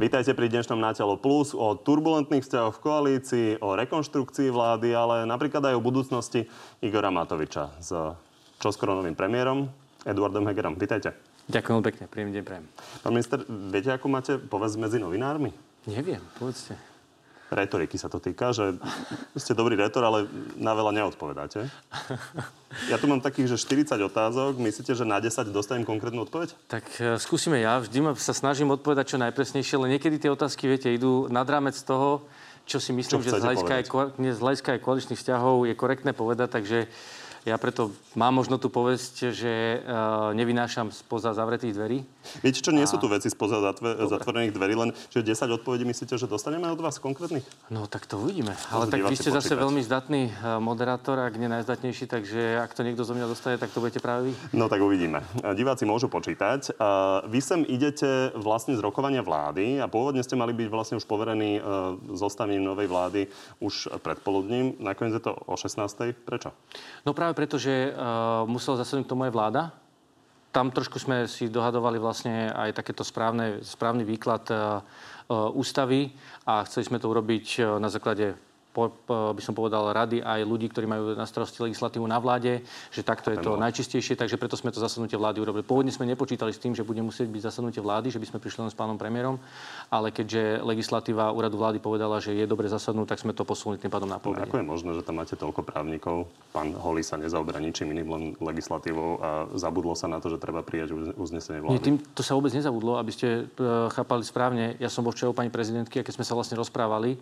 Vítajte pri dnešnom Natelo Plus o turbulentných vzťahoch v koalícii, o rekonštrukcii vlády, ale napríklad aj o budúcnosti Igora Matoviča s čoskoro novým premiérom Eduardom Hegerom. Vítajte. Ďakujem pekne, príjemný deň prajem. Pán minister, viete, ako máte povesť medzi novinármi? Neviem, povedzte retoriky sa to týka, že ste dobrý retor, ale na veľa neodpovedáte. Ja tu mám takých, že 40 otázok. Myslíte, že na 10 dostanem konkrétnu odpoveď? Tak uh, skúsime ja. Vždy sa snažím odpovedať čo najpresnejšie, ale niekedy tie otázky, viete, idú nad rámec toho, čo si myslím, čo že z hľadiska, aj, z hľadiska aj koaličných vzťahov je korektné povedať. Takže ja preto mám možno tú povesť, že uh, nevynášam spoza zavretých dverí. Viete čo, nie a... sú tu veci spoza zatve- zatvorených dverí, len že 10 odpovedí myslíte, že dostaneme od vás konkrétnych? No tak to uvidíme. Ale tak vy ste počítať. zase veľmi zdatný uh, moderátor, ak nie najzdatnejší, takže ak to niekto zo mňa dostane, tak to budete práve vy. No tak uvidíme. Diváci môžu počítať. Uh, vy sem idete vlastne z rokovania vlády a pôvodne ste mali byť vlastne už poverení uh, zostavením novej vlády už predpoludním. Nakoniec je to o 16. Prečo? No práve práve preto, že uh, musela zasadnúť tomu aj vláda. Tam trošku sme si dohadovali vlastne aj takéto správne, správny výklad uh, ústavy a chceli sme to urobiť na základe po, po, by som povedal, rady aj ľudí, ktorí majú na starosti legislatívu na vláde, že takto je to najčistejšie, takže preto sme to zasadnutie vlády urobili. Pôvodne sme nepočítali s tým, že bude musieť byť zasadnutie vlády, že by sme prišli len s pánom premiérom, ale keďže legislatíva úradu vlády povedala, že je dobre zasadnúť, tak sme to posunuli tým pádom na pol. Ako je možné, že tam máte toľko právnikov? Pán Holý sa nezaoberá ničím iným, len legislatívou a zabudlo sa na to, že treba prijať uznesenie vlády. Nie, tým to sa vôbec nezabudlo, aby ste uh, chápali správne. Ja som bol včera u pani prezidentky a keď sme sa vlastne rozprávali,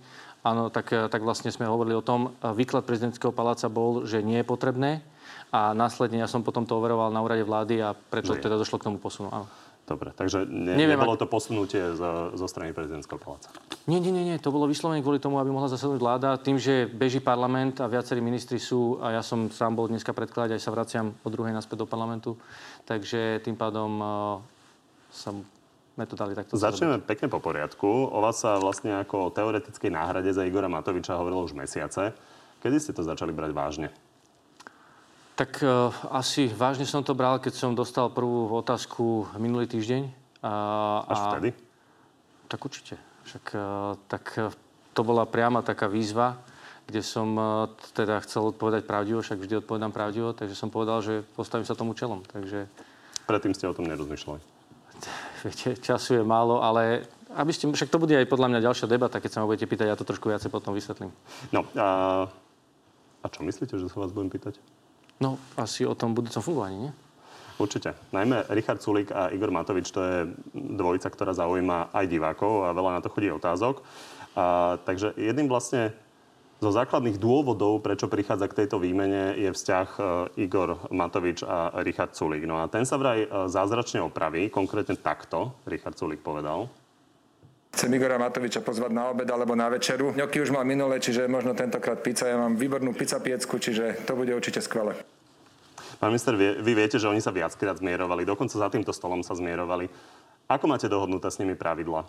Áno, tak, eh, tak vlastne sme hovorili o tom, eh, výklad prezidentského paláca bol, že nie je potrebné a následne ja som potom to overoval na úrade vlády a preto teda došlo k tomu posunu. Áno. Dobre, takže ne, Neviem, nebolo to posunutie zo, zo strany prezidentského paláca? Nie, nie, nie, nie. To bolo vyslovene kvôli tomu, aby mohla zasadnúť vláda. Tým, že beží parlament a viacerí ministri sú, a ja som sám bol dneska predkladať, aj sa vraciam o druhej naspäť do parlamentu, takže tým pádom uh, som sme to dali takto. Začneme pekne po poriadku. O vás sa vlastne ako o teoretickej náhrade za Igora Matoviča hovorilo už mesiace. Kedy ste to začali brať vážne? Tak uh, asi vážne som to bral, keď som dostal prvú otázku minulý týždeň. Uh, Až a, vtedy? Tak určite. Však, uh, tak uh, to bola priama taká výzva, kde som uh, teda chcel odpovedať pravdivo, však vždy odpovedám pravdivo, takže som povedal, že postavím sa tomu čelom. Takže... Predtým ste o tom nerozmýšľali? viete, času je málo, ale aby ste, však to bude aj podľa mňa ďalšia debata, keď sa ma budete pýtať, ja to trošku viacej potom vysvetlím. No, a, a čo myslíte, že sa vás budem pýtať? No, asi o tom budúcom fungovaní, nie? Určite. Najmä Richard Sulik a Igor Matovič, to je dvojica, ktorá zaujíma aj divákov a veľa na to chodí otázok. A, takže jedným vlastne zo základných dôvodov, prečo prichádza k tejto výmene, je vzťah e, Igor Matovič a Richard Sulik. No a ten sa vraj e, zázračne opraví, konkrétne takto, Richard Sulik povedal. Chcem Igora Matoviča pozvať na obed alebo na večeru. Ňoky už mal minule, čiže možno tentokrát pizza. Ja mám výbornú pizza piecku, čiže to bude určite skvelé. Pán minister, vy, vy viete, že oni sa viackrát zmierovali, dokonca za týmto stolom sa zmierovali. Ako máte dohodnuté s nimi pravidla?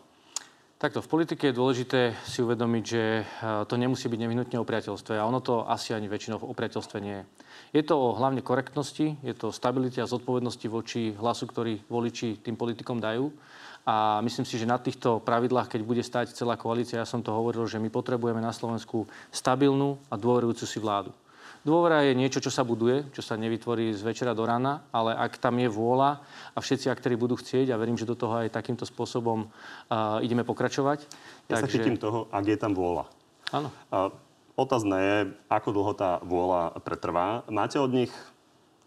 Takto, v politike je dôležité si uvedomiť, že e, to nemusí byť nevyhnutne o priateľstve a ono to asi ani väčšinou o priateľstve nie je. Je to o hlavne korektnosti, je to o stabilite a zodpovednosti voči hlasu, ktorý voliči tým politikom dajú. A myslím si, že na týchto pravidlách, keď bude stať celá koalícia, ja som to hovoril, že my potrebujeme na Slovensku stabilnú a dôverujúcu si vládu. Dôvera je niečo, čo sa buduje, čo sa nevytvorí z večera do rána, ale ak tam je vôľa a všetci aktéri budú chcieť, a verím, že do toho aj takýmto spôsobom uh, ideme pokračovať. Ja takže... sa chytím toho, ak je tam vôľa. Áno. Uh, otázne je, ako dlho tá vôľa pretrvá. Máte od nich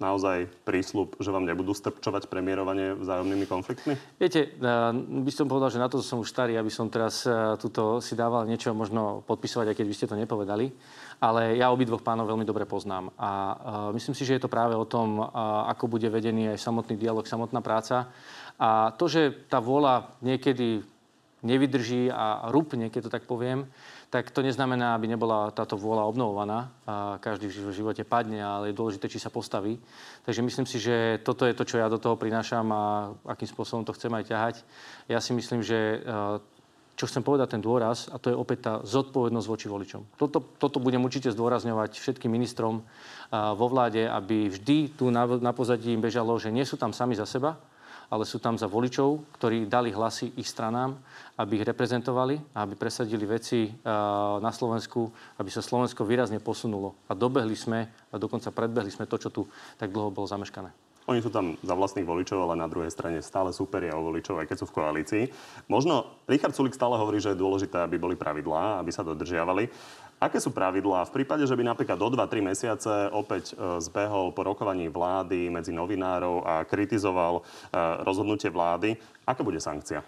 naozaj prísľub, že vám nebudú strpčovať premiérovanie vzájomnými konfliktmi? Viete, by som povedal, že na to som už starý, aby som teraz tuto si dával niečo možno podpisovať, aj keď by ste to nepovedali ale ja obidvoch pánov veľmi dobre poznám. A uh, myslím si, že je to práve o tom, ako bude vedený aj samotný dialog, samotná práca. A to, že tá vôľa niekedy nevydrží a rupne, keď to tak poviem, tak to neznamená, aby nebola táto vôľa obnovovaná. A každý v živote padne, ale je dôležité, či sa postaví. Takže myslím si, že toto je to, čo ja do toho prinášam a akým spôsobom to chcem aj ťahať. Ja si myslím, že čo chcem povedať, ten dôraz, a to je opäť tá zodpovednosť voči voličom. Toto, toto budem určite zdôrazňovať všetkým ministrom uh, vo vláde, aby vždy tu na pozadí im bežalo, že nie sú tam sami za seba, ale sú tam za voličov, ktorí dali hlasy ich stranám, aby ich reprezentovali a aby presadili veci na Slovensku, aby sa Slovensko výrazne posunulo. A dobehli sme, a dokonca predbehli sme to, čo tu tak dlho bolo zameškané. Oni sú tam za vlastných voličov, ale na druhej strane stále superia o voličov, aj keď sú v koalícii. Možno Richard Sulik stále hovorí, že je dôležité, aby boli pravidlá, aby sa dodržiavali. Aké sú pravidlá v prípade, že by napríklad do 2-3 mesiace opäť e, zbehol po rokovaní vlády medzi novinárov a kritizoval e, rozhodnutie vlády? Aká bude sankcia?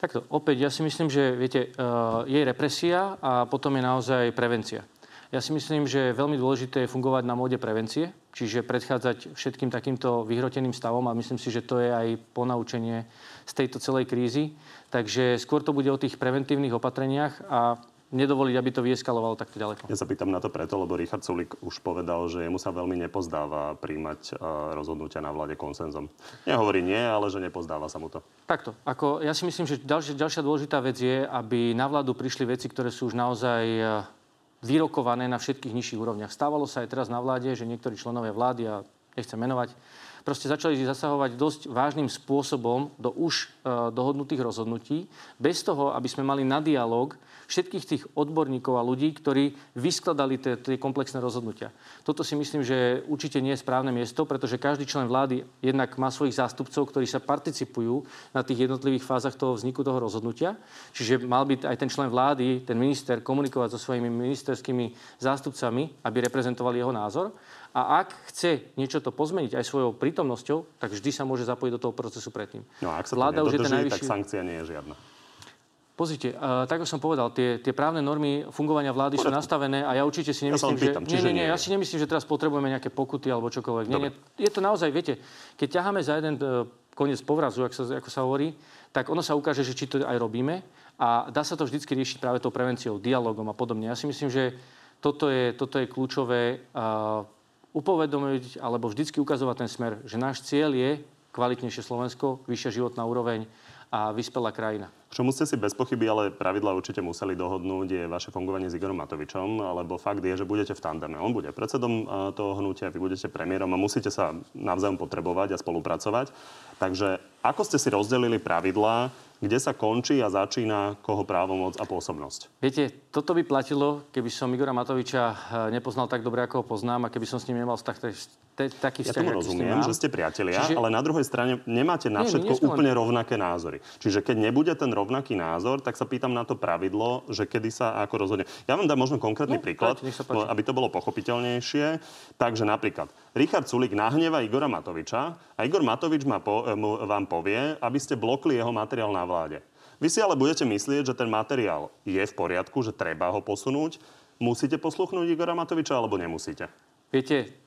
Takto, opäť, ja si myslím, že viete, e, je represia a potom je naozaj prevencia. Ja si myslím, že je veľmi dôležité fungovať na móde prevencie, čiže predchádzať všetkým takýmto vyhroteným stavom a myslím si, že to je aj ponaučenie z tejto celej krízy. Takže skôr to bude o tých preventívnych opatreniach a nedovoliť, aby to vyeskalovalo takto ďaleko. Ja sa pýtam na to preto, lebo Richard Sulik už povedal, že jemu sa veľmi nepozdáva príjmať rozhodnutia na vláde konsenzom. Nehovorí nie, ale že nepozdáva sa mu to. Takto. Ako, ja si myslím, že ďalšia, ďalšia dôležitá vec je, aby na vládu prišli veci, ktoré sú už naozaj vyrokované na všetkých nižších úrovniach. Stávalo sa aj teraz na vláde, že niektorí členovia vlády, a nechcem menovať, proste začali zasahovať dosť vážnym spôsobom do už e, dohodnutých rozhodnutí, bez toho, aby sme mali na dialog všetkých tých odborníkov a ľudí, ktorí vyskladali tie, komplexné rozhodnutia. Toto si myslím, že určite nie je správne miesto, pretože každý člen vlády jednak má svojich zástupcov, ktorí sa participujú na tých jednotlivých fázach toho vzniku toho rozhodnutia. Čiže mal byť aj ten člen vlády, ten minister, komunikovať so svojimi ministerskými zástupcami, aby reprezentovali jeho názor. A ak chce niečo to pozmeniť aj svojou prítomnosťou, tak vždy sa môže zapojiť do toho procesu predtým. No a ak sa Vláda to nedodrží, už je ten najvyšší... tak sankcia nie je žiadna. Pozrite, uh, tak ako som povedal, tie, tie právne normy fungovania vlády Poradku. sú nastavené a ja určite si nemyslím, ja pýtam, že... Nie, nie, nie, ja si nemyslím, že teraz potrebujeme nejaké pokuty alebo čokoľvek. Nie, nie, je to naozaj, viete, keď ťaháme za jeden uh, koniec povrazu, ako sa, ako sa hovorí, tak ono sa ukáže, že či to aj robíme a dá sa to vždycky riešiť práve tou prevenciou, dialogom a podobne. Ja si myslím, že toto je, toto je kľúčové uh, upovedomiť alebo vždycky ukazovať ten smer, že náš cieľ je kvalitnejšie Slovensko, vyššia životná úroveň a vyspelá krajina. Čomu ste si bez pochyby, ale pravidla určite museli dohodnúť, je vaše fungovanie s Igorom Matovičom, lebo fakt je, že budete v tandeme. On bude predsedom toho hnutia, vy budete premiérom a musíte sa navzájom potrebovať a spolupracovať. Takže ako ste si rozdelili pravidlá, kde sa končí a začína koho právomoc a pôsobnosť? Viete, toto by platilo, keby som Igora Matoviča eh, nepoznal tak dobre, ako ho poznám a keby som s ním nemal vztah, taký Ja tomu rozumiem, že ste priatelia, Čiže... ale na druhej strane nemáte na všetko nie, úplne rovnaké názory. Čiže keď nebude ten rovnaký názor, tak sa pýtam na to pravidlo, že kedy sa ako rozhodne. Ja vám dám možno konkrétny no, príklad, páči, aby to bolo pochopiteľnejšie. Takže napríklad Richard Sulik nahneva Igora Matoviča a Igor Matovič ma po, eh, vám povie, aby ste blokli jeho materiál na vláde. Vy si ale budete myslieť, že ten materiál je v poriadku, že treba ho posunúť. Musíte posluchnúť Igora Matoviča alebo nemusíte? Viete,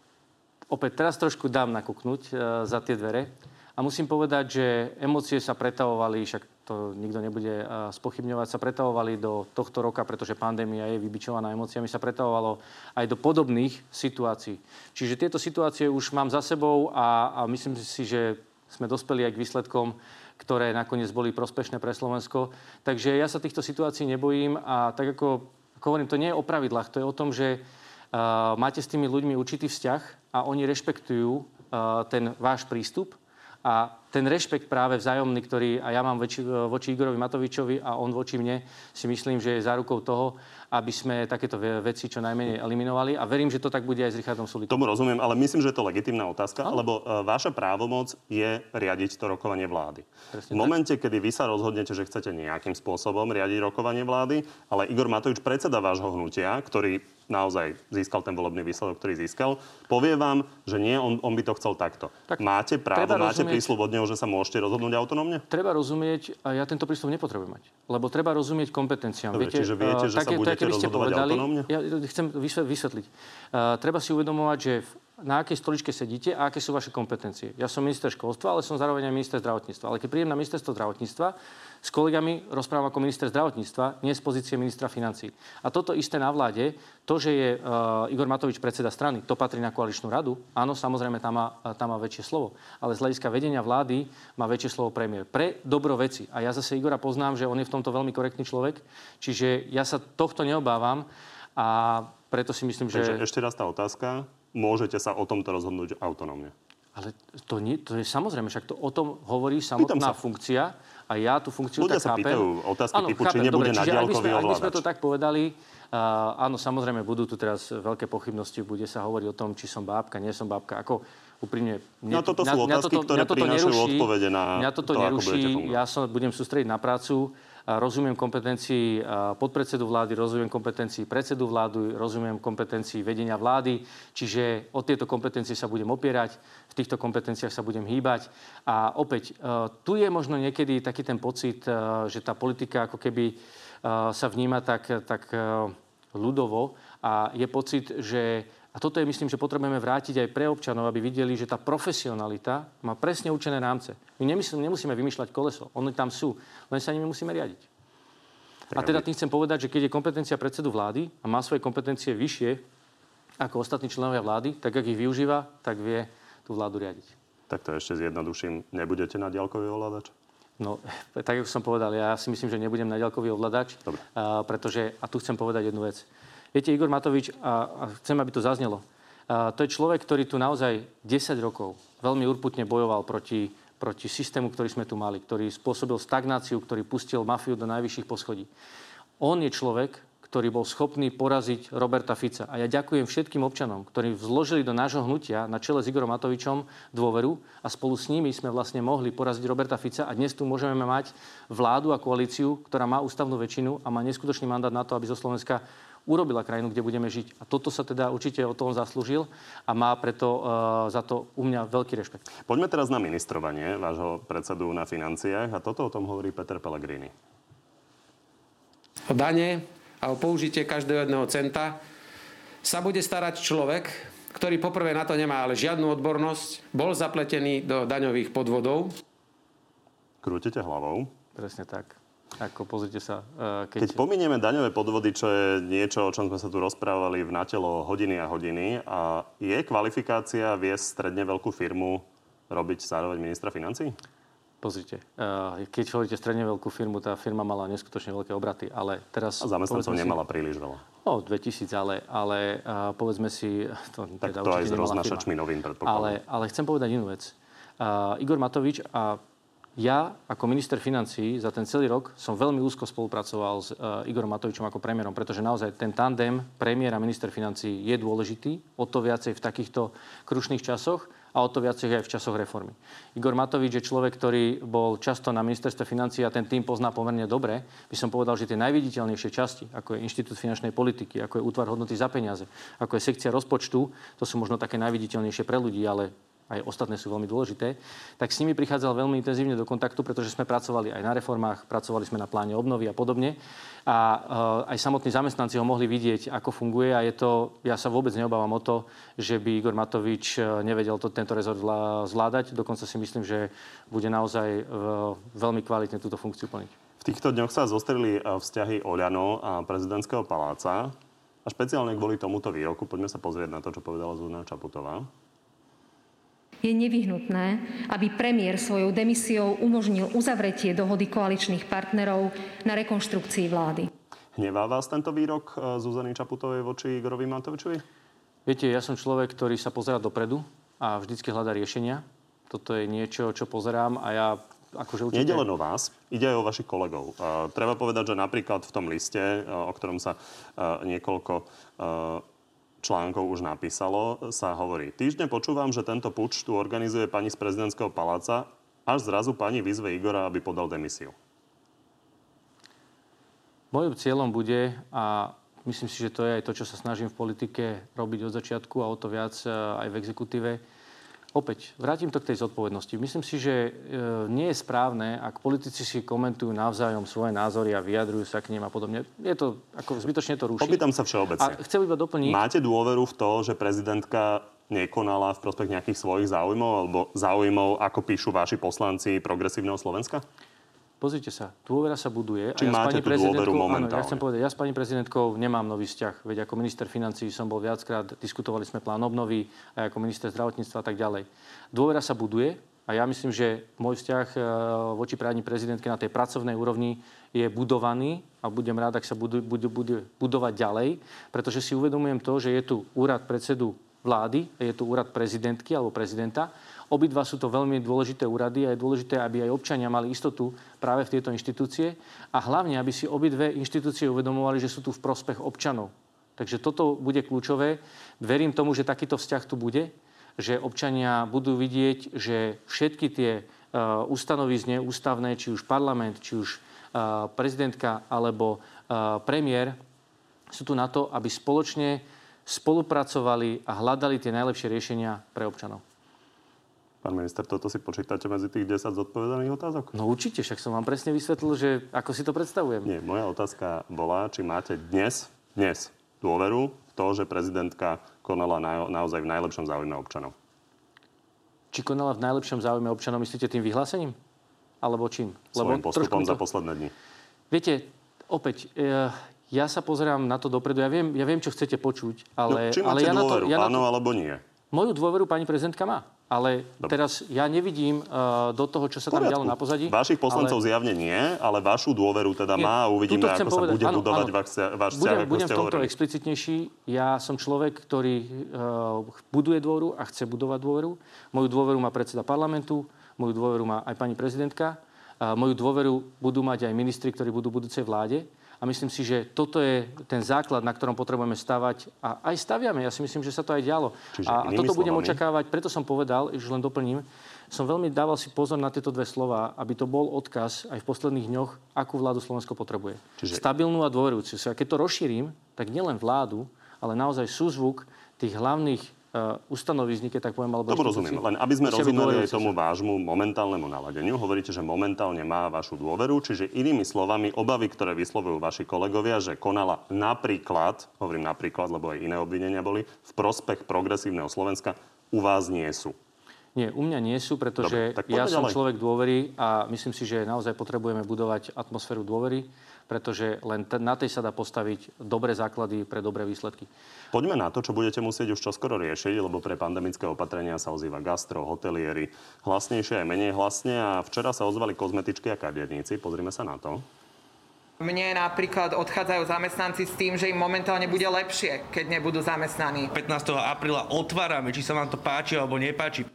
opäť teraz trošku dám nakúknúť e, za tie dvere. A musím povedať, že emócie sa pretavovali, však to nikto nebude e, spochybňovať, sa pretavovali do tohto roka, pretože pandémia je vybičovaná emóciami, sa pretavovalo aj do podobných situácií. Čiže tieto situácie už mám za sebou a, a myslím si, že sme dospeli aj k výsledkom, ktoré nakoniec boli prospešné pre Slovensko. Takže ja sa týchto situácií nebojím a tak ako, ako hovorím, to nie je o pravidlách, to je o tom, že uh, máte s tými ľuďmi určitý vzťah a oni rešpektujú uh, ten váš prístup a ten rešpekt práve vzájomný, ktorý a ja mám voči, voči Igorovi Matovičovi a on voči mne, si myslím, že je zárukou toho, aby sme takéto veci čo najmenej eliminovali. A verím, že to tak bude aj s Richardom Sulikom. Tomu rozumiem, ale myslím, že je to legitimná otázka, no? lebo uh, vaša právomoc je riadiť to rokovanie vlády. Presne v momente, tak. kedy vy sa rozhodnete, že chcete nejakým spôsobom riadiť rokovanie vlády, ale Igor Matovič predseda vášho hnutia, ktorý naozaj získal ten volebný výsledok, ktorý získal, povie vám, že nie, on, on by to chcel takto. Tak máte právo, máte rozumieť, prísľub od neho, že sa môžete rozhodnúť autonómne? Treba rozumieť, a ja tento prístup nepotrebujem mať, lebo treba rozumieť kompetenciám. Dobre, viete, čiže viete, že také, sa budete rozhodovať povedali, autonómne? Ja chcem vysvetliť. Uh, treba si uvedomovať, že na akej stoličke sedíte a aké sú vaše kompetencie. Ja som minister školstva, ale som zároveň aj minister zdravotníctva. Ale keď prídem na ministerstvo zdravotníctva, s kolegami rozprávam ako minister zdravotníctva, nie z pozície ministra financí. A toto isté na vláde, to, že je uh, Igor Matovič predseda strany, to patrí na koaličnú radu. Áno, samozrejme, tam má, tam má väčšie slovo. Ale z hľadiska vedenia vlády má väčšie slovo premiér. Pre dobro veci. A ja zase Igora poznám, že on je v tomto veľmi korektný človek. Čiže ja sa tohto neobávam. A preto si myslím, že... Takže ešte raz tá otázka. Môžete sa o tomto rozhodnúť autonómne? Ale to, nie, to je samozrejme, však to o tom hovorí samotná funkcia a ja tú funkciu Ľudia tak sa chápem. pýtajú otázky Áno, typu, či chápem, nebude dobre, čiže ak by sme, ak by sme to tak povedali, uh, áno, samozrejme, budú tu teraz veľké pochybnosti, bude sa hovoriť o tom, či som bábka, nie som bábka. Ako úprimne... No toto sú otázky, ktoré prinášajú odpovede na mňa toto to, neruší, ja sa budem sústrediť na prácu, rozumiem kompetencii podpredsedu vlády, rozumiem kompetencii predsedu vlády, rozumiem kompetencii vedenia vlády, čiže o tieto kompetencie sa budem opierať, v týchto kompetenciách sa budem hýbať. A opäť, e, tu je možno niekedy taký ten pocit, e, že tá politika ako keby e, sa vníma tak, tak ľudovo a je pocit, že a toto je, myslím, že potrebujeme vrátiť aj pre občanov, aby videli, že tá profesionalita má presne určené rámce. My nemyslím, nemusíme vymýšľať koleso. Oni tam sú, len sa nimi musíme riadiť. A teda tým chcem povedať, že keď je kompetencia predsedu vlády a má svoje kompetencie vyššie ako ostatní členovia vlády, tak ak ich využíva, tak vie tú vládu riadiť. Tak to ešte zjednoduším. Nebudete na diaľkový ovládač? No, tak ako som povedal, ja si myslím, že nebudem na ďalkový ovládač, Dobre. a, pretože, a tu chcem povedať jednu vec. Viete, Igor Matovič, a, a chcem, aby to zaznelo, a, to je človek, ktorý tu naozaj 10 rokov veľmi urputne bojoval proti, proti systému, ktorý sme tu mali, ktorý spôsobil stagnáciu, ktorý pustil mafiu do najvyšších poschodí. On je človek, ktorý bol schopný poraziť Roberta Fica. A ja ďakujem všetkým občanom, ktorí vzložili do nášho hnutia na čele s Igorom Matovičom dôveru a spolu s nimi sme vlastne mohli poraziť Roberta Fica a dnes tu môžeme mať vládu a koalíciu, ktorá má ústavnú väčšinu a má neskutočný mandát na to, aby zo Slovenska urobila krajinu, kde budeme žiť. A toto sa teda určite o tom zaslúžil a má preto uh, za to u mňa veľký rešpekt. Poďme teraz na ministrovanie vášho predsedu na financiách a toto o tom hovorí Peter Pellegrini. o dane a o použitie každého jedného centa sa bude starať človek, ktorý poprvé na to nemá ale žiadnu odbornosť, bol zapletený do daňových podvodov. Krútite hlavou. Presne tak. Ako pozrite sa, uh, Keď pominieme daňové podvody, čo je niečo, o čom sme sa tu rozprávali v natelo hodiny a hodiny, a je kvalifikácia viesť stredne veľkú firmu robiť zároveň ministra financí? Pozrite, eh, keď hovoríte stredne veľkú firmu, tá firma mala neskutočne veľké obraty, ale teraz... A zamestnancov si- nemala príliš veľa. O, 2000, ale, ale uh, povedzme si... To, Tak teda to aj s firma. novín, predpokladám. Ale, ale chcem povedať inú vec. Uh, Igor Matovič a ja ako minister financií za ten celý rok som veľmi úzko spolupracoval s uh, Igorom Matovičom ako premiérom, pretože naozaj ten tandem premiér a minister financií je dôležitý, o to viacej v takýchto krušných časoch a o to viacej aj v časoch reformy. Igor Matovič je človek, ktorý bol často na ministerstve financií a ten tým pozná pomerne dobre. By som povedal, že tie najviditeľnejšie časti, ako je Inštitút finančnej politiky, ako je útvar hodnoty za peniaze, ako je sekcia rozpočtu, to sú možno také najviditeľnejšie pre ľudí, ale aj ostatné sú veľmi dôležité, tak s nimi prichádzal veľmi intenzívne do kontaktu, pretože sme pracovali aj na reformách, pracovali sme na pláne obnovy a podobne. A uh, aj samotní zamestnanci ho mohli vidieť, ako funguje a je to, ja sa vôbec neobávam o to, že by Igor Matovič eh, nevedel to, tento rezort zvlá- zvládať. Dokonca si myslím, že bude naozaj uh, veľmi kvalitne túto funkciu plniť. Týchto dňoch sa zostrili vzťahy Oľano a prezidentského paláca. A špeciálne kvôli tomuto výroku, poďme sa pozrieť na to, čo povedala Zuzana Čaputová. Je nevyhnutné, aby premiér svojou demisiou umožnil uzavretie dohody koaličných partnerov na rekonštrukcii vlády. Hnevá vás tento výrok eh, Zuzany Čaputovej voči Igorovi Matovičovi? Viete, ja som človek, ktorý sa pozerá dopredu a vždycky hľadá riešenia. Toto je niečo, čo pozerám a ja akože určite... Nejde len o vás, ide aj o vašich kolegov. Uh, treba povedať, že napríklad v tom liste, uh, o ktorom sa uh, niekoľko uh, článkov už napísalo, sa hovorí. Týždne počúvam, že tento puč tu organizuje pani z prezidentského paláca, až zrazu pani vyzve Igora, aby podal demisiu. Mojím cieľom bude, a myslím si, že to je aj to, čo sa snažím v politike robiť od začiatku a o to viac e, aj v exekutíve, Opäť, vrátim to k tej zodpovednosti. Myslím si, že e, nie je správne, ak politici si komentujú navzájom svoje názory a vyjadrujú sa k ním a podobne. Je to, ako zbytočne to ruší. Opýtam sa A všeobecne. chcel iba doplniť... Máte dôveru v to, že prezidentka nekonala v prospech nejakých svojich záujmov alebo záujmov, ako píšu vaši poslanci progresívneho Slovenska? Pozrite sa, dôvera sa buduje. Či máte tú dôveru áno, momentálne? ja chcem povedať, ja s pani prezidentkou nemám nový vzťah. Veď ako minister financí som bol viackrát, diskutovali sme plán obnovy, aj ako minister zdravotníctva a tak ďalej. Dôvera sa buduje a ja myslím, že môj vzťah e, voči pani prezidentke na tej pracovnej úrovni je budovaný a budem rád, ak sa bude, bude, bude budovať ďalej, pretože si uvedomujem to, že je tu úrad predsedu vlády, je tu úrad prezidentky alebo prezidenta. Obidva sú to veľmi dôležité úrady a je dôležité, aby aj občania mali istotu práve v tieto inštitúcie a hlavne, aby si obidve inštitúcie uvedomovali, že sú tu v prospech občanov. Takže toto bude kľúčové. Verím tomu, že takýto vzťah tu bude, že občania budú vidieť, že všetky tie uh, ustanovizne ústavné, či už parlament, či už uh, prezidentka alebo uh, premiér, sú tu na to, aby spoločne spolupracovali a hľadali tie najlepšie riešenia pre občanov. Pán minister, toto si počítate medzi tých 10 zodpovedaných otázok? No určite, však som vám presne vysvetlil, že ako si to predstavujem. Nie, moja otázka bola, či máte dnes, dnes dôveru v to, že prezidentka konala na, naozaj v najlepšom záujme občanov. Či konala v najlepšom záujme občanov, myslíte tým vyhlásením? Alebo čím? Svojím Lebo postupom to... za posledné dni. Viete, opäť, e, ja sa pozerám na to dopredu. Ja viem, ja viem čo chcete počuť, ale... No, či ale ja dôveru, na to, ja áno na to, alebo nie? Moju dôveru pani prezidentka má. Ale Dobre. teraz ja nevidím uh, do toho, čo sa tam dialo na pozadí. Vašich poslancov ale... zjavne nie, ale vašu dôveru teda nie, má a uvidíme, ako sa bude áno, budovať áno. váš vzťah, Budem, budem v tomto hovorili. explicitnejší. Ja som človek, ktorý uh, buduje dôveru a chce budovať dôveru. Moju dôveru má predseda parlamentu, moju dôveru má aj pani prezidentka. Uh, moju dôveru budú mať aj ministri, ktorí budú v budúcej vláde. A myslím si, že toto je ten základ, na ktorom potrebujeme stavať. A aj staviame. Ja si myslím, že sa to aj dialo. Čiže a, a toto slovami... budem očakávať. Preto som povedal, že len doplním, som veľmi dával si pozor na tieto dve slova, aby to bol odkaz aj v posledných dňoch, akú vládu Slovensko potrebuje. Čiže... Stabilnú a dôverujúcu. A keď to rozšírim, tak nielen vládu, ale naozaj súzvuk tých hlavných uh, ustanovízny, keď tak poviem, alebo... Tomu rozumiem, len aby sme rozumeli aj tomu vášmu momentálnemu naladeniu. Hovoríte, že momentálne má vašu dôveru, čiže inými slovami, obavy, ktoré vyslovujú vaši kolegovia, že konala napríklad, hovorím napríklad, lebo aj iné obvinenia boli, v prospech progresívneho Slovenska, u vás nie sú. Nie, u mňa nie sú, pretože Dobre, ja som ďalej. človek dôvery a myslím si, že naozaj potrebujeme budovať atmosféru dôvery pretože len t- na tej sa dá postaviť dobré základy pre dobré výsledky. Poďme na to, čo budete musieť už čoskoro riešiť, lebo pre pandemické opatrenia sa ozýva gastro, hotelieri, hlasnejšie aj menej hlasne a včera sa ozvali kozmetičky a kaderníci. Pozrime sa na to. Mne napríklad odchádzajú zamestnanci s tým, že im momentálne bude lepšie, keď nebudú zamestnaní. 15. apríla otvárame, či sa vám to páči alebo nepáči.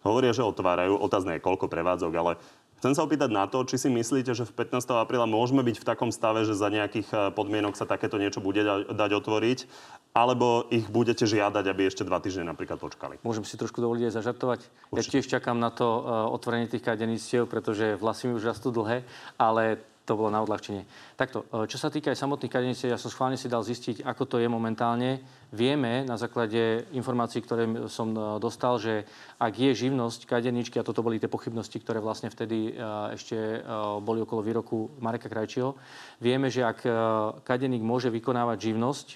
Hovoria, že otvárajú. Otázne je, koľko prevádzok, ale Chcem sa opýtať na to, či si myslíte, že v 15. apríla môžeme byť v takom stave, že za nejakých eh, podmienok sa takéto niečo bude dať otvoriť, alebo ich budete žiadať, aby ešte dva týždne napríklad počkali? Môžem si trošku dovoliť aj zažartovať. Určite. Ja tiež čakám na to uh, otvorenie tých kadeníctiev, pretože vlasy mi už rastú dlhé, ale to bolo na odľahčenie. Takto, eh, čo sa týka aj samotných kadeníctiev, ja som schválne si dal zistiť, ako to je momentálne. Vieme na základe informácií, ktoré som dostal, že ak je živnosť kaderničky, a toto boli tie pochybnosti, ktoré vlastne vtedy e, ešte e, boli okolo výroku Mareka Krajčího, vieme, že ak e, kadeník môže vykonávať živnosť,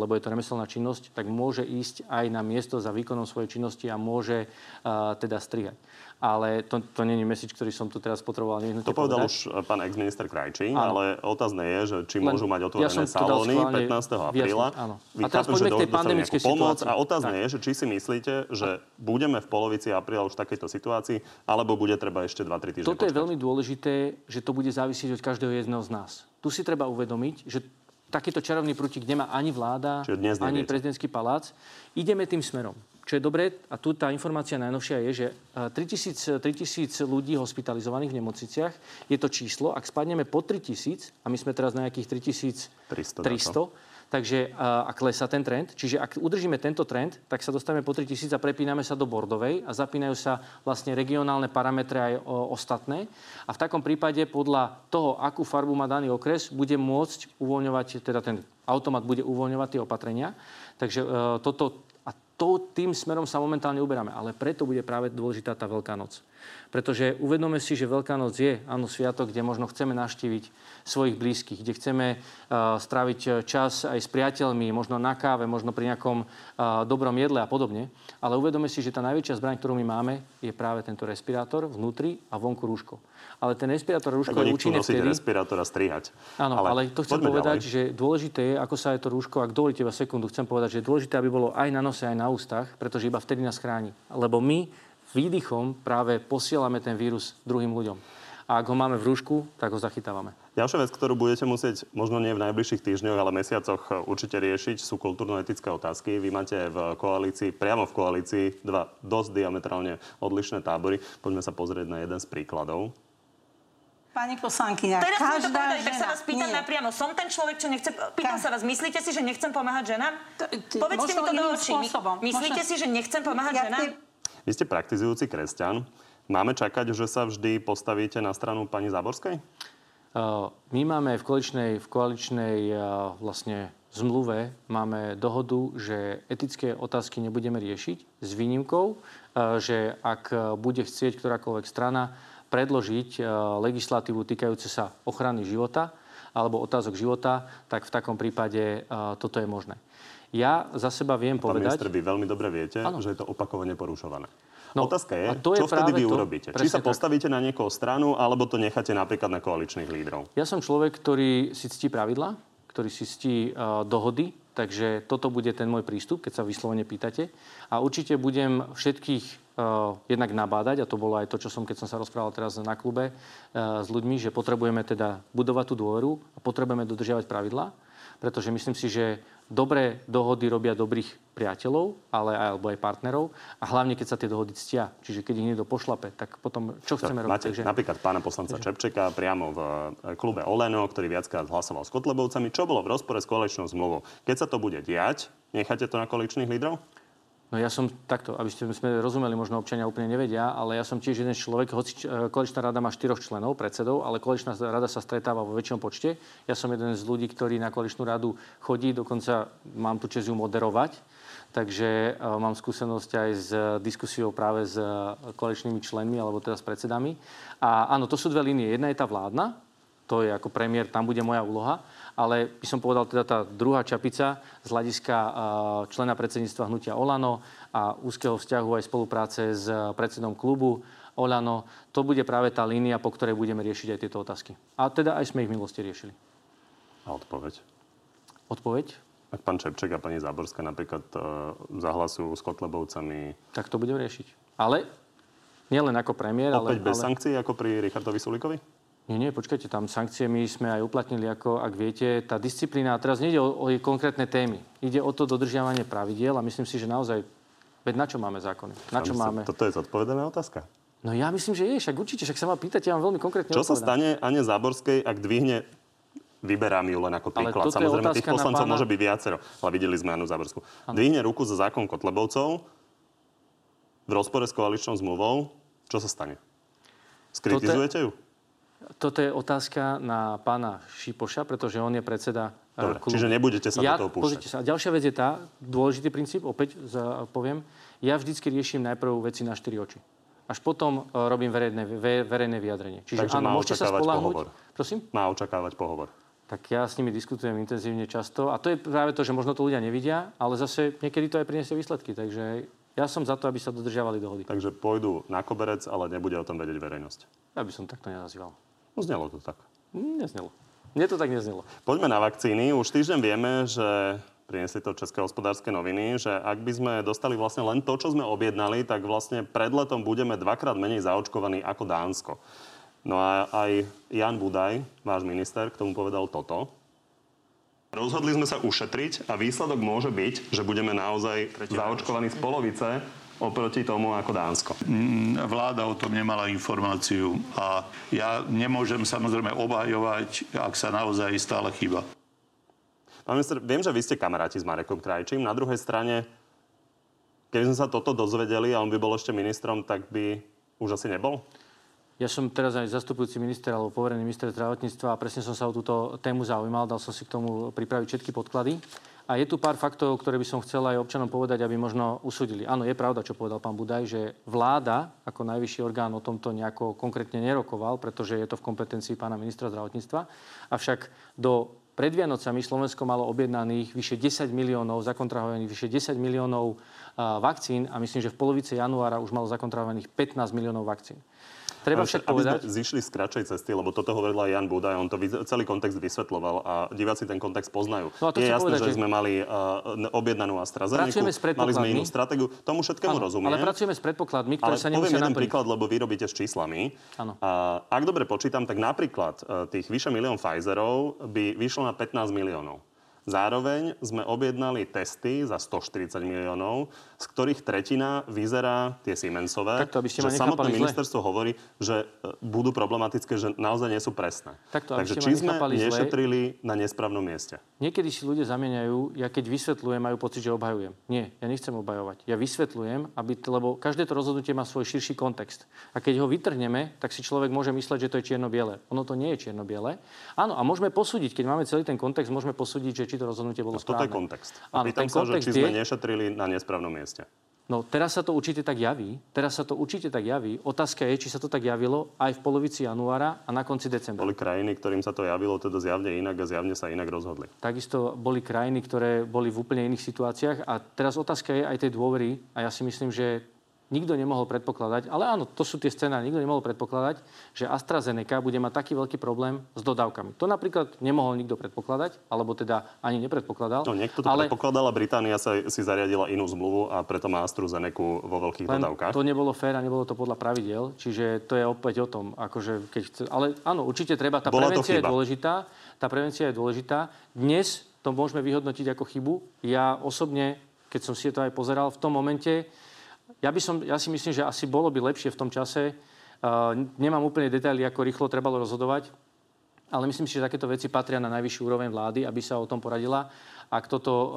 lebo je to remeselná činnosť, tak môže ísť aj na miesto za výkonom svojej činnosti a môže teda strihať ale to, to je message, ktorý som tu teraz potreboval To povedal povedať. už pán ex-minister Krajčí, ale otázne je, že či Len, môžu mať otvorené ja salóny 15. apríla. Vy a teraz poďme k tej pandemickej pomoc A otázne tak. je, že či si myslíte, že budeme v polovici apríla už v takejto situácii, alebo bude treba ešte 2-3 týždne Toto počkať. je veľmi dôležité, že to bude závisieť od každého jedného z nás. Tu si treba uvedomiť, že takýto čarovný prútik nemá ani vláda, ani prezidentský palác. Ideme tým smerom. Čo je dobré, a tu tá informácia najnovšia je, že 3000, eh, 3000 ľudí hospitalizovaných v nemocniciach je to číslo. Ak spadneme po 3000, a my sme teraz na nejakých 3300, 300, takže a, a klesá ten trend. Čiže ak udržíme tento trend, tak sa dostaneme po 3000 a prepíname sa do bordovej a zapínajú sa vlastne regionálne parametre aj o, ostatné. A v takom prípade podľa toho, akú farbu má daný okres, bude môcť uvoľňovať, teda ten automat bude uvoľňovať tie opatrenia. Takže e, toto to, tým smerom sa momentálne uberáme. Ale preto bude práve dôležitá tá Veľká noc. Pretože uvedome si, že Veľká noc je, áno, sviatok, kde možno chceme naštíviť svojich blízkych, kde chceme uh, stráviť čas aj s priateľmi, možno na káve, možno pri nejakom uh, dobrom jedle a podobne. Ale uvedome si, že tá najväčšia zbraň, ktorú my máme, je práve tento respirátor vnútri a vonku rúško. Ale ten respirátor rúško je účinné vtedy... respirátor a strihať. Áno, ale, ale to chcem povedať, ďalej. že dôležité je, ako sa je to rúško, ak dovolíte iba sekundu, chcem povedať, že je dôležité, aby bolo aj na nose, aj na ústach, pretože iba vtedy nás chráni. Lebo my výdychom práve posielame ten vírus druhým ľuďom. A ak ho máme v rúšku, tak ho zachytávame. Ďalšia vec, ktorú budete musieť možno nie v najbližších týždňoch, ale mesiacoch e, určite riešiť, sú kultúrno-etické otázky. Vy máte v koalícii, priamo v koalícii, dva dosť diametrálne odlišné tábory. Poďme sa pozrieť na jeden z príkladov. Pani poslankyňa, Teraz mi to každá povedali, tak sa žena- vás pýtam Nie. napriamo. Som ten človek, čo nechce... Pýtam Ka- sa vás, myslíte si, že nechcem pomáhať ženám? To- Povedzte mi to do očí. Myslíte si, že nechcem pomáhať Ja ženám? Vy ste praktizujúci kresťan. Máme čakať, že sa vždy postavíte na stranu pani Záborskej? My máme v koaličnej, v koaličnej vlastne zmluve máme dohodu, že etické otázky nebudeme riešiť s výnimkou, že ak bude chcieť ktorákoľvek strana predložiť uh, legislatívu týkajúce sa ochrany života alebo otázok života, tak v takom prípade uh, toto je možné. Ja za seba viem Pán povedať... minister, vy veľmi dobre viete, Áno. že je to opakovane porušované. No, Otázka je, to je čo vtedy vy to, urobíte? Či sa tak. postavíte na niekoho stranu, alebo to necháte napríklad na koaličných lídrov? Ja som človek, ktorý si ctí pravidla, ktorý si ctí uh, dohody, takže toto bude ten môj prístup, keď sa vyslovene pýtate. A určite budem všetkých jednak nabádať, a to bolo aj to, čo som, keď som sa rozprával teraz na klube uh, s ľuďmi, že potrebujeme teda budovať tú dôveru a potrebujeme dodržiavať pravidlá, pretože myslím si, že dobré dohody robia dobrých priateľov, ale aj, alebo aj partnerov a hlavne, keď sa tie dohody ctia. Čiže keď ich niekto pošlape, tak potom čo chceme robiť? Máte napríklad pána poslanca Čepčeka priamo v e, klube Oleno, ktorý viackrát hlasoval s Kotlebovcami, čo bolo v rozpore s koaličnou zmluvou. Keď sa to bude diať, necháte to na koaličných lídrov? No ja som takto, aby ste sme rozumeli, možno občania úplne nevedia, ale ja som tiež jeden človek, hoci e, koaličná rada má štyroch členov, predsedov, ale koaličná rada sa stretáva vo väčšom počte. Ja som jeden z ľudí, ktorý na koaličnú radu chodí, dokonca mám tu čest ju moderovať. Takže uh, mám skúsenosť aj s diskusiou práve s uh, členmi, alebo teda s predsedami. A áno, to sú dve línie. Jedna je tá vládna, to je ako premiér, tam bude moja úloha. Ale by som povedal teda tá druhá čapica z hľadiska člena predsedníctva hnutia Olano a úzkeho vzťahu aj spolupráce s predsedom klubu Olano, to bude práve tá línia, po ktorej budeme riešiť aj tieto otázky. A teda aj sme ich v minulosti riešili. A odpoveď? Odpoveď? Ak pán Čepček a pani Záborská napríklad uh, zahlasujú s Kotlebovcami, Tak to budeme riešiť. Ale nielen ako premiér, ale... opäť bez ale... sankcií ako pri Richardovi Sulíkovi? Nie, nie, počkajte, tam sankcie my sme aj uplatnili, ako, ak viete, tá disciplína, teraz nejde o, o jej konkrétne témy. Ide o to dodržiavanie pravidiel a myslím si, že naozaj, veď na čo máme zákony? Na čo minister, máme? Toto je zodpovedaná otázka. No ja myslím, že je, však určite, však sa ma pýtate, ja vám veľmi konkrétne Čo sa odpovedám. stane Ane Záborskej, ak dvihne Vyberám ju len ako príklad. toto Samozrejme, tých poslancov pána- môže byť viacero. Ale videli sme Anu Záborskú. Dvihne ruku za zákon Kotlebovcov v rozpore s koaličnou zmluvou. Čo sa stane? Skritizujete ju? Toto je otázka na pána Šipoša, pretože on je predseda eh, Dobre, klubu. čiže nebudete sa ja, do toho púšťať. sa. A ďalšia vec je tá, dôležitý princíp, opäť za, poviem, ja vždycky riešim najprv veci na štyri oči. Až potom uh, robím verejné, ve, verejné vyjadrenie. Čiže Takže má áno, môžete sa spolahnuť. pohovor. Prosím? Má očakávať pohovor. Tak ja s nimi diskutujem intenzívne často. A to je práve to, že možno to ľudia nevidia, ale zase niekedy to aj priniesie výsledky. Takže ja som za to, aby sa dodržiavali dohody. Takže pôjdu na koberec, ale nebude o tom vedieť verejnosť. Ja by som takto nenazýval. No znelo to tak. Hm, Neznelo. Mne to tak neznelo. Poďme na vakcíny. Už týždeň vieme, že priniesli to České hospodárske noviny, že ak by sme dostali vlastne len to, čo sme objednali, tak vlastne pred letom budeme dvakrát menej zaočkovaní ako Dánsko. No a aj Jan Budaj, váš minister, k tomu povedal toto. Rozhodli sme sa ušetriť a výsledok môže byť, že budeme naozaj zaočkovaní z polovice oproti tomu ako Dánsko. Mm, Vláda o tom nemala informáciu a ja nemôžem samozrejme obhajovať, ak sa naozaj stále chyba. Pán minister, viem, že vy ste kamaráti s Marekom Krajčím. Na druhej strane, keby sme sa toto dozvedeli a on by bol ešte ministrom, tak by už asi nebol? Ja som teraz aj zastupujúci minister alebo poverený minister zdravotníctva a presne som sa o túto tému zaujímal. Dal som si k tomu pripraviť všetky podklady. A je tu pár faktov, ktoré by som chcel aj občanom povedať, aby možno usúdili. Áno, je pravda, čo povedal pán Budaj, že vláda ako najvyšší orgán o tomto nejako konkrétne nerokoval, pretože je to v kompetencii pána ministra zdravotníctva. Avšak do pred Vianocami Slovensko malo objednaných vyše 10 miliónov, zakontrahovaných vyše 10 miliónov vakcín a myslím, že v polovici januára už malo zakontrahovaných 15 miliónov vakcín. Treba však povedať... zišli z kratšej cesty, lebo toto hovoril aj Jan Budaj, on to celý kontext vysvetloval a diváci ten kontext poznajú. No je jasné, povedať, že že- sme mali uh, objednanú AstraZeneca, mali sme inú stratégiu, tomu všetkému Áno, rozumiem. ale pracujeme s predpokladmi, ktoré Ale sa nemusia jeden naplniť. príklad, lebo vy robíte s číslami. Áno. A ak dobre počítam, tak napríklad e, tých vyše milión Pfizerov by vyšlo na 15 miliónov. Zároveň sme objednali testy za 140 miliónov, z ktorých tretina vyzerá tie Siemensové. Takto, aby ste že samotné zle. ministerstvo hovorí, že e, budú problematické, že naozaj nie sú presné. Takto, Takže či sme nechápali zle. nešetrili na nesprávnom mieste? Niekedy si ľudia zamieňajú, ja keď vysvetľujem, majú pocit, že obhajujem. Nie, ja nechcem obhajovať. Ja vysvetľujem, aby, lebo každé to rozhodnutie má svoj širší kontext. A keď ho vytrhneme, tak si človek môže mysleť, že to je čierno-biele. Ono to nie je čierno-biele. Áno, a môžeme posúdiť, keď máme celý ten kontext, môžeme posúdiť, že či to rozhodnutie bolo A toto je správne. kontext. A Áno, pýtam ten sa, že kontext či sme je- nešetrili na nesprávnom mieste. No teraz sa to určite tak javí. Teraz sa to určite tak javí. Otázka je, či sa to tak javilo aj v polovici januára a na konci decembra. Boli krajiny, ktorým sa to javilo teda zjavne inak a zjavne sa inak rozhodli. Takisto boli krajiny, ktoré boli v úplne iných situáciách a teraz otázka je aj tej dôvery a ja si myslím, že nikto nemohol predpokladať, ale áno, to sú tie scenáre, nikto nemohol predpokladať, že AstraZeneca bude mať taký veľký problém s dodávkami. To napríklad nemohol nikto predpokladať, alebo teda ani nepredpokladal. No, niekto to ale predpokladal a Británia sa si zariadila inú zmluvu a preto má AstraZeneca vo veľkých len dodávkach. to nebolo fér a nebolo to podľa pravidel, čiže to je opäť o tom, akože keď chce, ale áno, určite treba, tá Bola prevencia je dôležitá, tá prevencia je dôležitá. Dnes to môžeme vyhodnotiť ako chybu. Ja osobne, keď som si to aj pozeral v tom momente, ja, by som, ja si myslím, že asi bolo by lepšie v tom čase, nemám úplne detaily, ako rýchlo trebalo rozhodovať, ale myslím si, že takéto veci patria na najvyššiu úroveň vlády, aby sa o tom poradila. Ak toto uh,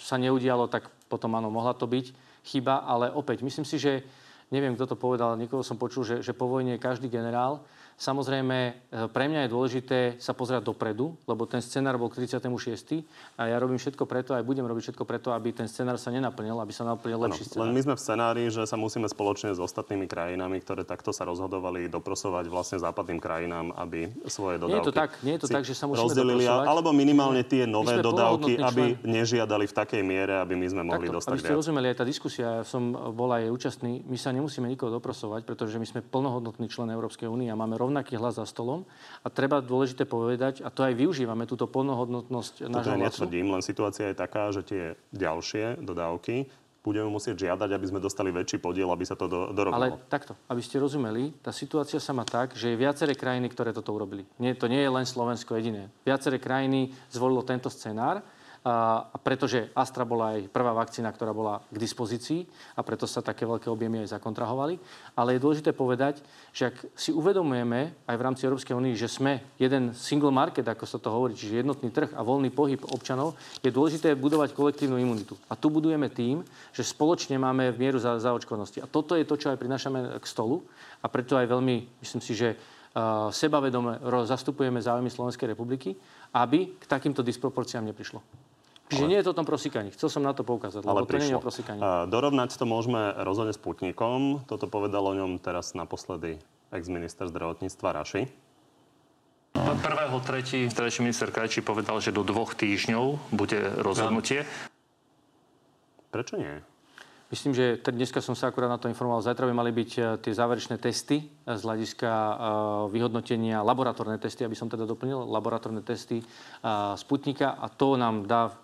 sa neudialo, tak potom áno, mohla to byť chyba, ale opäť, myslím si, že neviem, kto to povedal, niekoho som počul, že, že po vojne je každý generál. Samozrejme, e, pre mňa je dôležité sa pozerať dopredu, lebo ten scenár bol k 36. A ja robím všetko preto, aj budem robiť všetko preto, aby ten scenár sa nenaplnil, aby sa naplnil lepší len scenár. my sme v scenári, že sa musíme spoločne s ostatnými krajinami, ktoré takto sa rozhodovali, doprosovať vlastne západným krajinám, aby svoje dodávky Nie je to tak, nie je to tak, že sa musíme rozdelili, doprosovať. alebo minimálne tie nové dodávky, aby člen. nežiadali v takej miere, aby my sme mohli Takto, dostať aby ste viac. rozumeli, aj tá diskusia, ja som bol aj účastný, my sa nemusíme nikoho doprosovať, pretože my sme plnohodnotný člen Európskej únie a máme rovnaký hlas za stolom. A treba dôležité povedať, a to aj využívame, túto plnohodnotnosť nášho hlasu. netvrdím, len situácia je taká, že tie ďalšie dodávky budeme musieť žiadať, aby sme dostali väčší podiel, aby sa to do, Ale dorobilo. takto, aby ste rozumeli, tá situácia sa má tak, že je viaceré krajiny, ktoré toto urobili. Nie, to nie je len Slovensko jediné. Viaceré krajiny zvolilo tento scenár, a, pretože Astra bola aj prvá vakcína, ktorá bola k dispozícii a preto sa také veľké objemy aj zakontrahovali. Ale je dôležité povedať, že ak si uvedomujeme aj v rámci Európskej únie, že sme jeden single market, ako sa to hovorí, čiže jednotný trh a voľný pohyb občanov, je dôležité budovať kolektívnu imunitu. A tu budujeme tým, že spoločne máme mieru za, zaočkovanosti. A toto je to, čo aj prinášame k stolu. A preto aj veľmi, myslím si, že uh, sebavedome zastupujeme záujmy Slovenskej republiky, aby k takýmto disproporciám neprišlo. Čiže nie je to o tom prosíkaní. Chcel som na to poukázať, Ale lebo to nie je o prosíkaní. Dorovnať to môžeme rozhodne s Putnikom. Toto povedal o ňom teraz naposledy ex-minister zdravotníctva Raši. 1.3. vtedajší minister Krajčí povedal, že do dvoch týždňov bude rozhodnutie. Prečo nie? Myslím, že dneska som sa akurát na to informoval. Zajtra by mali byť e, tie záverečné testy e, z hľadiska e, vyhodnotenia, laboratórne testy, aby som teda doplnil, laboratórne testy Sputnika a to nám dá,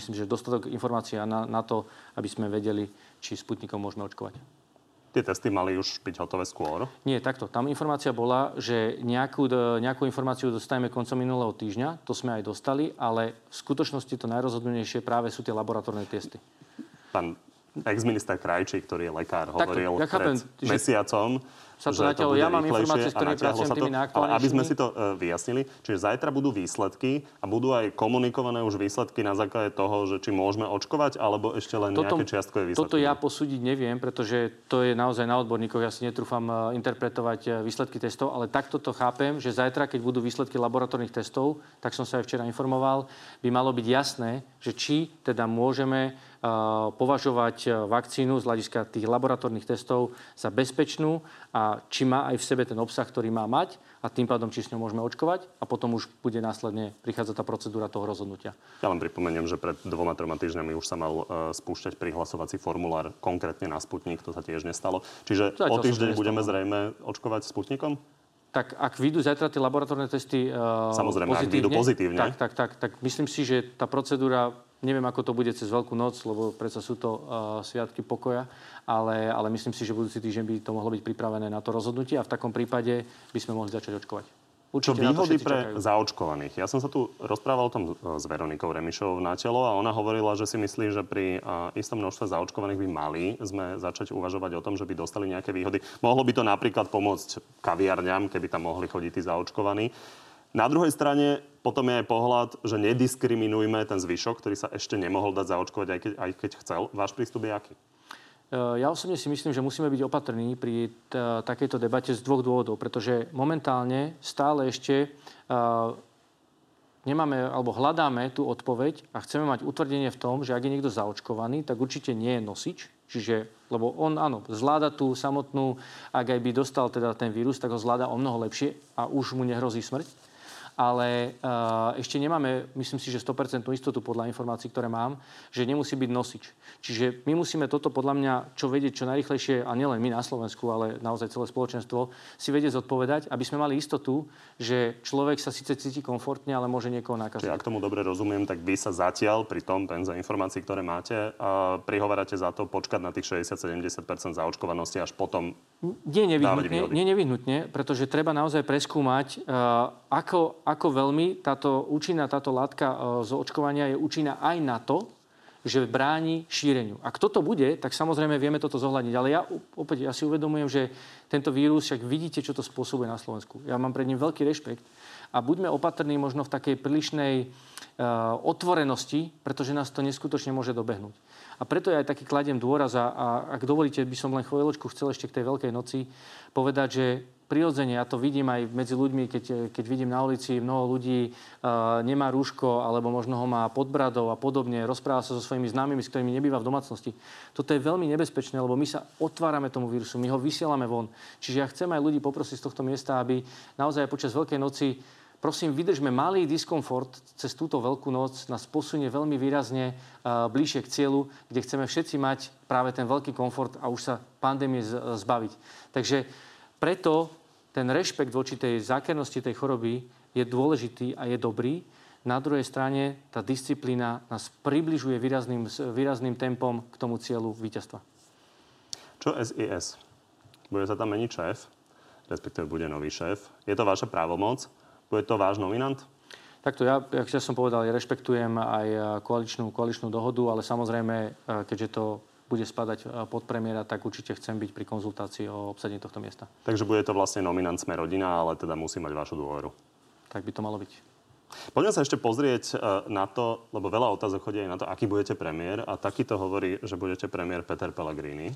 myslím, že dostatok informácií na, na to, aby sme vedeli, či Sputnikom môžeme očkovať. Tie testy mali už byť hotové skôr. Nie, takto. Tam informácia bola, že nejakú, nejakú informáciu dostaneme koncom minulého týždňa, to sme aj dostali, ale v skutočnosti to najrozhodnejšie práve sú tie laboratórne testy. Pán ex-minister Krajčí, ktorý je lekár, hovoril ja chápem, pred že mesiacom, sa to natiahlo. Ja mám informácie, s ktorými pracujem, sa to. tými Ale aby sme si to uh, vyjasnili, čiže zajtra budú výsledky a budú aj komunikované už výsledky na základe toho, že či môžeme očkovať, alebo ešte len nejaké čiastkové výsledky. Toto ja posúdiť neviem, pretože to je naozaj na odborníkoch. Ja si netrúfam eh, interpretovať eh, výsledky testov, ale takto to chápem, že zajtra, keď budú výsledky laboratórnych testov, tak som sa aj včera informoval, by malo byť jasné, že či teda môžeme považovať eh, vakcínu z hľadiska tých laboratórnych testov za bezpečnú a a či má aj v sebe ten obsah, ktorý má mať a tým pádom, či s ňou môžeme očkovať a potom už bude následne prichádzať tá procedúra toho rozhodnutia. Ja len pripomeniem, že pred dvoma, troma týždňami už sa mal uh, spúšťať prihlasovací formulár konkrétne na Sputnik, to sa tiež nestalo. Čiže o týždeň budeme zrejme očkovať Sputnikom? Tak ak vyjdú zajtra tie laboratórne testy uh, Samozrejme, pozitívne, ak vyjdú pozitívne. Tak, tak, tak, tak myslím si, že tá procedúra, neviem ako to bude cez Veľkú noc, lebo predsa sú to uh, sviatky pokoja, ale, ale myslím si, že budúci týždeň by to mohlo byť pripravené na to rozhodnutie a v takom prípade by sme mohli začať očkovať. Určite Čo výhody pre čakajú. zaočkovaných? Ja som sa tu rozprával o tom s Veronikou Remišovou na telo a ona hovorila, že si myslí, že pri istom množstve zaočkovaných by mali sme začať uvažovať o tom, že by dostali nejaké výhody. Mohlo by to napríklad pomôcť kaviarňam, keby tam mohli chodiť tí zaočkovaní. Na druhej strane potom je aj pohľad, že nediskriminujme ten zvyšok, ktorý sa ešte nemohol dať zaočkovať, aj keď, aj keď chcel. Váš prístup je aký? Ja osobne si myslím, že musíme byť opatrní pri t- takejto debate z dvoch dôvodov, pretože momentálne stále ešte uh, nemáme alebo hľadáme tú odpoveď a chceme mať utvrdenie v tom, že ak je niekto zaočkovaný, tak určite nie je nosič, čiže, lebo on áno, zvláda tú samotnú, ak aj by dostal teda ten vírus, tak ho zvláda o mnoho lepšie a už mu nehrozí smrť ale uh, ešte nemáme, myslím si, že 100% istotu podľa informácií, ktoré mám, že nemusí byť nosič. Čiže my musíme toto podľa mňa, čo vedieť čo najrychlejšie, a nielen my na Slovensku, ale naozaj celé spoločenstvo, si vedieť zodpovedať, aby sme mali istotu, že človek sa síce cíti komfortne, ale môže niekoho nakaziť. Čiže ak tomu dobre rozumiem, tak vy sa zatiaľ pri tom penze informácií, ktoré máte, uh, prihovárate za to počkať na tých 60-70% zaočkovanosti až potom nie nevyhnutne, nie nevyhnutne, pretože treba naozaj preskúmať, uh, ako, ako veľmi táto účinná táto látka uh, z očkovania je účinná aj na to, že bráni šíreniu. Ak toto bude, tak samozrejme vieme toto zohľadniť. Ale ja opäť ja si uvedomujem, že tento vírus, však vidíte, čo to spôsobuje na Slovensku. Ja mám pred ním veľký rešpekt. A buďme opatrní možno v takej prílišnej uh, otvorenosti, pretože nás to neskutočne môže dobehnúť. A preto ja aj taký kladiem dôraz a, a ak dovolíte, by som len chvíľočku chcel ešte k tej Veľkej noci povedať, že prirodzene, ja to vidím aj medzi ľuďmi, keď, keď vidím na ulici mnoho ľudí uh, nemá rúško alebo možno ho má pod bradou a podobne, rozpráva sa so svojimi známymi, s ktorými nebýva v domácnosti. Toto je veľmi nebezpečné, lebo my sa otvárame tomu vírusu, my ho vysielame von. Čiže ja chcem aj ľudí poprosiť z tohto miesta, aby naozaj počas Veľkej noci prosím, vydržme malý diskomfort cez túto veľkú noc, nás posunie veľmi výrazne uh, bližšie k cieľu, kde chceme všetci mať práve ten veľký komfort a už sa pandémie zbaviť. Takže preto ten rešpekt voči tej zákernosti tej choroby je dôležitý a je dobrý. Na druhej strane tá disciplína nás približuje výrazným, výrazným tempom k tomu cieľu víťazstva. Čo SIS? Bude sa tam meniť šéf? Respektíve bude nový šéf. Je to vaša právomoc? Bude to váš nominant? Takto ja, jak ja som povedal, ja rešpektujem aj koaličnú, koaličnú dohodu, ale samozrejme, keďže to bude spadať e, pod premiéra, tak určite chcem byť pri konzultácii o obsadení tohto miesta. Takže bude to vlastne nominant Sme rodina, ale teda musí mať vašu dôveru. Tak by to malo byť. Poďme sa ešte pozrieť e, na to, lebo veľa otázok chodí aj na to, aký budete premiér a takýto hovorí, že budete premiér Peter Pellegrini.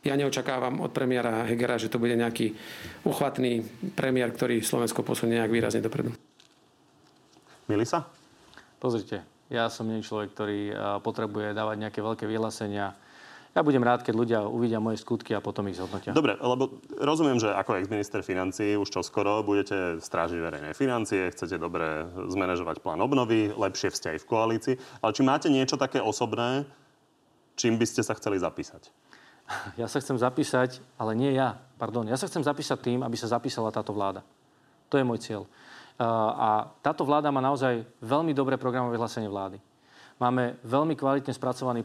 Ja neočakávam od premiéra Hegera, že to bude nejaký uchvatný premiér, ktorý Slovensko posunie nejak výrazne dopredu. Milí sa? Pozrite, ja som nie človek, ktorý potrebuje dávať nejaké veľké vyhlásenia. Ja budem rád, keď ľudia uvidia moje skutky a potom ich zhodnotia. Dobre, lebo rozumiem, že ako ex-minister financí už čo skoro budete strážiť verejné financie, chcete dobre zmanéžovať plán obnovy, lepšie vzťahy v koalícii. Ale či máte niečo také osobné, čím by ste sa chceli zapísať? Ja sa chcem zapísať, ale nie ja, pardon. Ja sa chcem zapísať tým, aby sa zapísala táto vláda. To je môj cieľ. A táto vláda má naozaj veľmi dobré programové vyhlásenie vlády. Máme veľmi kvalitne spracovaný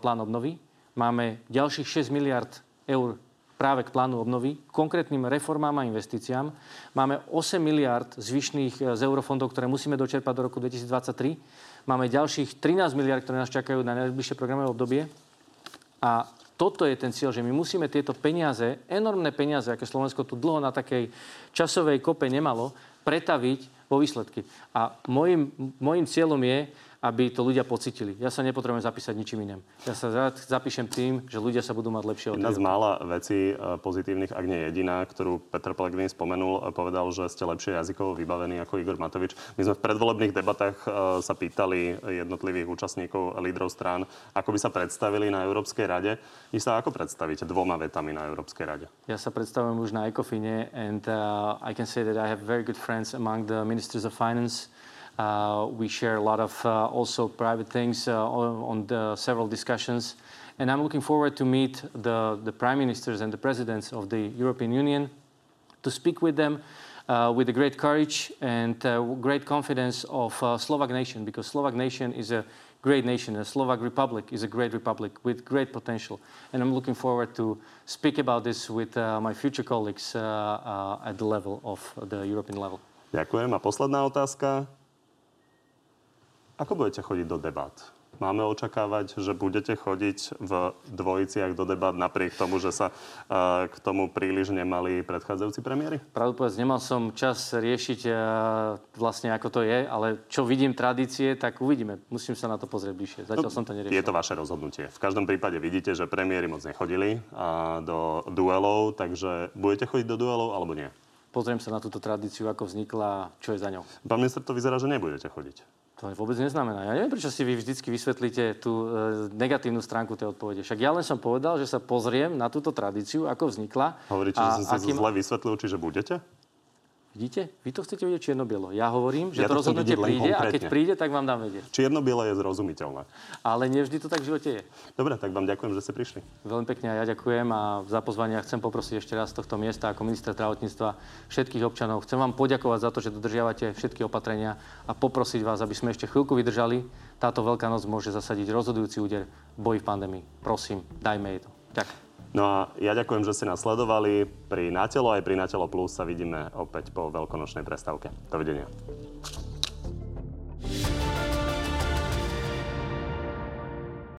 plán obnovy. Máme ďalších 6 miliard eur práve k plánu obnovy, konkrétnym reformám a investíciám. Máme 8 miliard zvyšných e, z eurofondov, ktoré musíme dočerpať do roku 2023. Máme ďalších 13 miliard, ktoré nás čakajú na najbližšie programové obdobie. A toto je ten cieľ, že my musíme tieto peniaze, enormné peniaze, aké Slovensko tu dlho na takej časovej kope nemalo, pretaviť vo výsledky. A môjim, môjim cieľom je, aby to ľudia pocitili. Ja sa nepotrebujem zapísať ničím iným. Ja sa zapíšem tým, že ľudia sa budú mať lepšie Jedna z mála vecí e, pozitívnych, ak nie jediná, ktorú Petr Pellegrini spomenul, e, povedal, že ste lepšie jazykovo vybavení ako Igor Matovič. My sme v predvolebných debatách e, sa pýtali jednotlivých účastníkov, lídrov strán, ako by sa predstavili na Európskej rade. Vy sa ako predstavíte dvoma vetami na Európskej rade? Ja sa predstavujem už na ECOFINE and uh, I can say that I have very good friends among the ministers of finance. Uh, we share a lot of uh, also private things uh, on, the several discussions. And I'm looking forward to meet the, the prime ministers and the presidents of the European Union to speak with them uh, with the great courage and uh, great confidence of uh, Slovak nation because Slovak nation is a great nation. The Slovak Republic is a great republic with great potential. And I'm looking forward to speak about this with my future colleagues at the level of the European level. Ďakujem. A posledná otázka. Ako budete chodiť do debat? Máme očakávať, že budete chodiť v dvojiciach do debat napriek tomu, že sa uh, k tomu príliš nemali predchádzajúci premiéry? Pravdu povedať, nemal som čas riešiť uh, vlastne ako to je, ale čo vidím tradície, tak uvidíme. Musím sa na to pozrieť bližšie. Zatiaľ no, som to neriešil. Je to vaše rozhodnutie. V každom prípade vidíte, že premiéry moc nechodili do duelov, takže budete chodiť do duelov alebo nie? Pozriem sa na túto tradíciu, ako vznikla, čo je za ňou. Pán minister, to vyzerá, že nebudete chodiť. To vôbec neznamená. Ja neviem, prečo si vy vždycky vysvetlíte tú e, negatívnu stránku tej odpovede. Však ja len som povedal, že sa pozriem na túto tradíciu, ako vznikla. Hovoríte, že som sa akým... zle vysvetlil, čiže budete? Vidíte? Vy to chcete vidieť čierno-bielo. Ja hovorím, že ja to, to rozhodnutie príde a keď príde, tak vám dám vedieť. Čierno-biele je zrozumiteľné. Ale nevždy to tak v živote je. Dobre, tak vám ďakujem, že ste prišli. Veľmi pekne a ja ďakujem a za pozvanie chcem poprosiť ešte raz z tohto miesta ako ministra zdravotníctva všetkých občanov. Chcem vám poďakovať za to, že dodržiavate všetky opatrenia a poprosiť vás, aby sme ešte chvíľku vydržali. Táto veľká noc môže zasadiť rozhodujúci úder v boji v pandémii. Prosím, dajme jej to. Ďakujem. No a ja ďakujem, že ste nás sledovali. Pri Natelo aj pri Natelo Plus sa vidíme opäť po veľkonočnej prestávke. Dovidenia.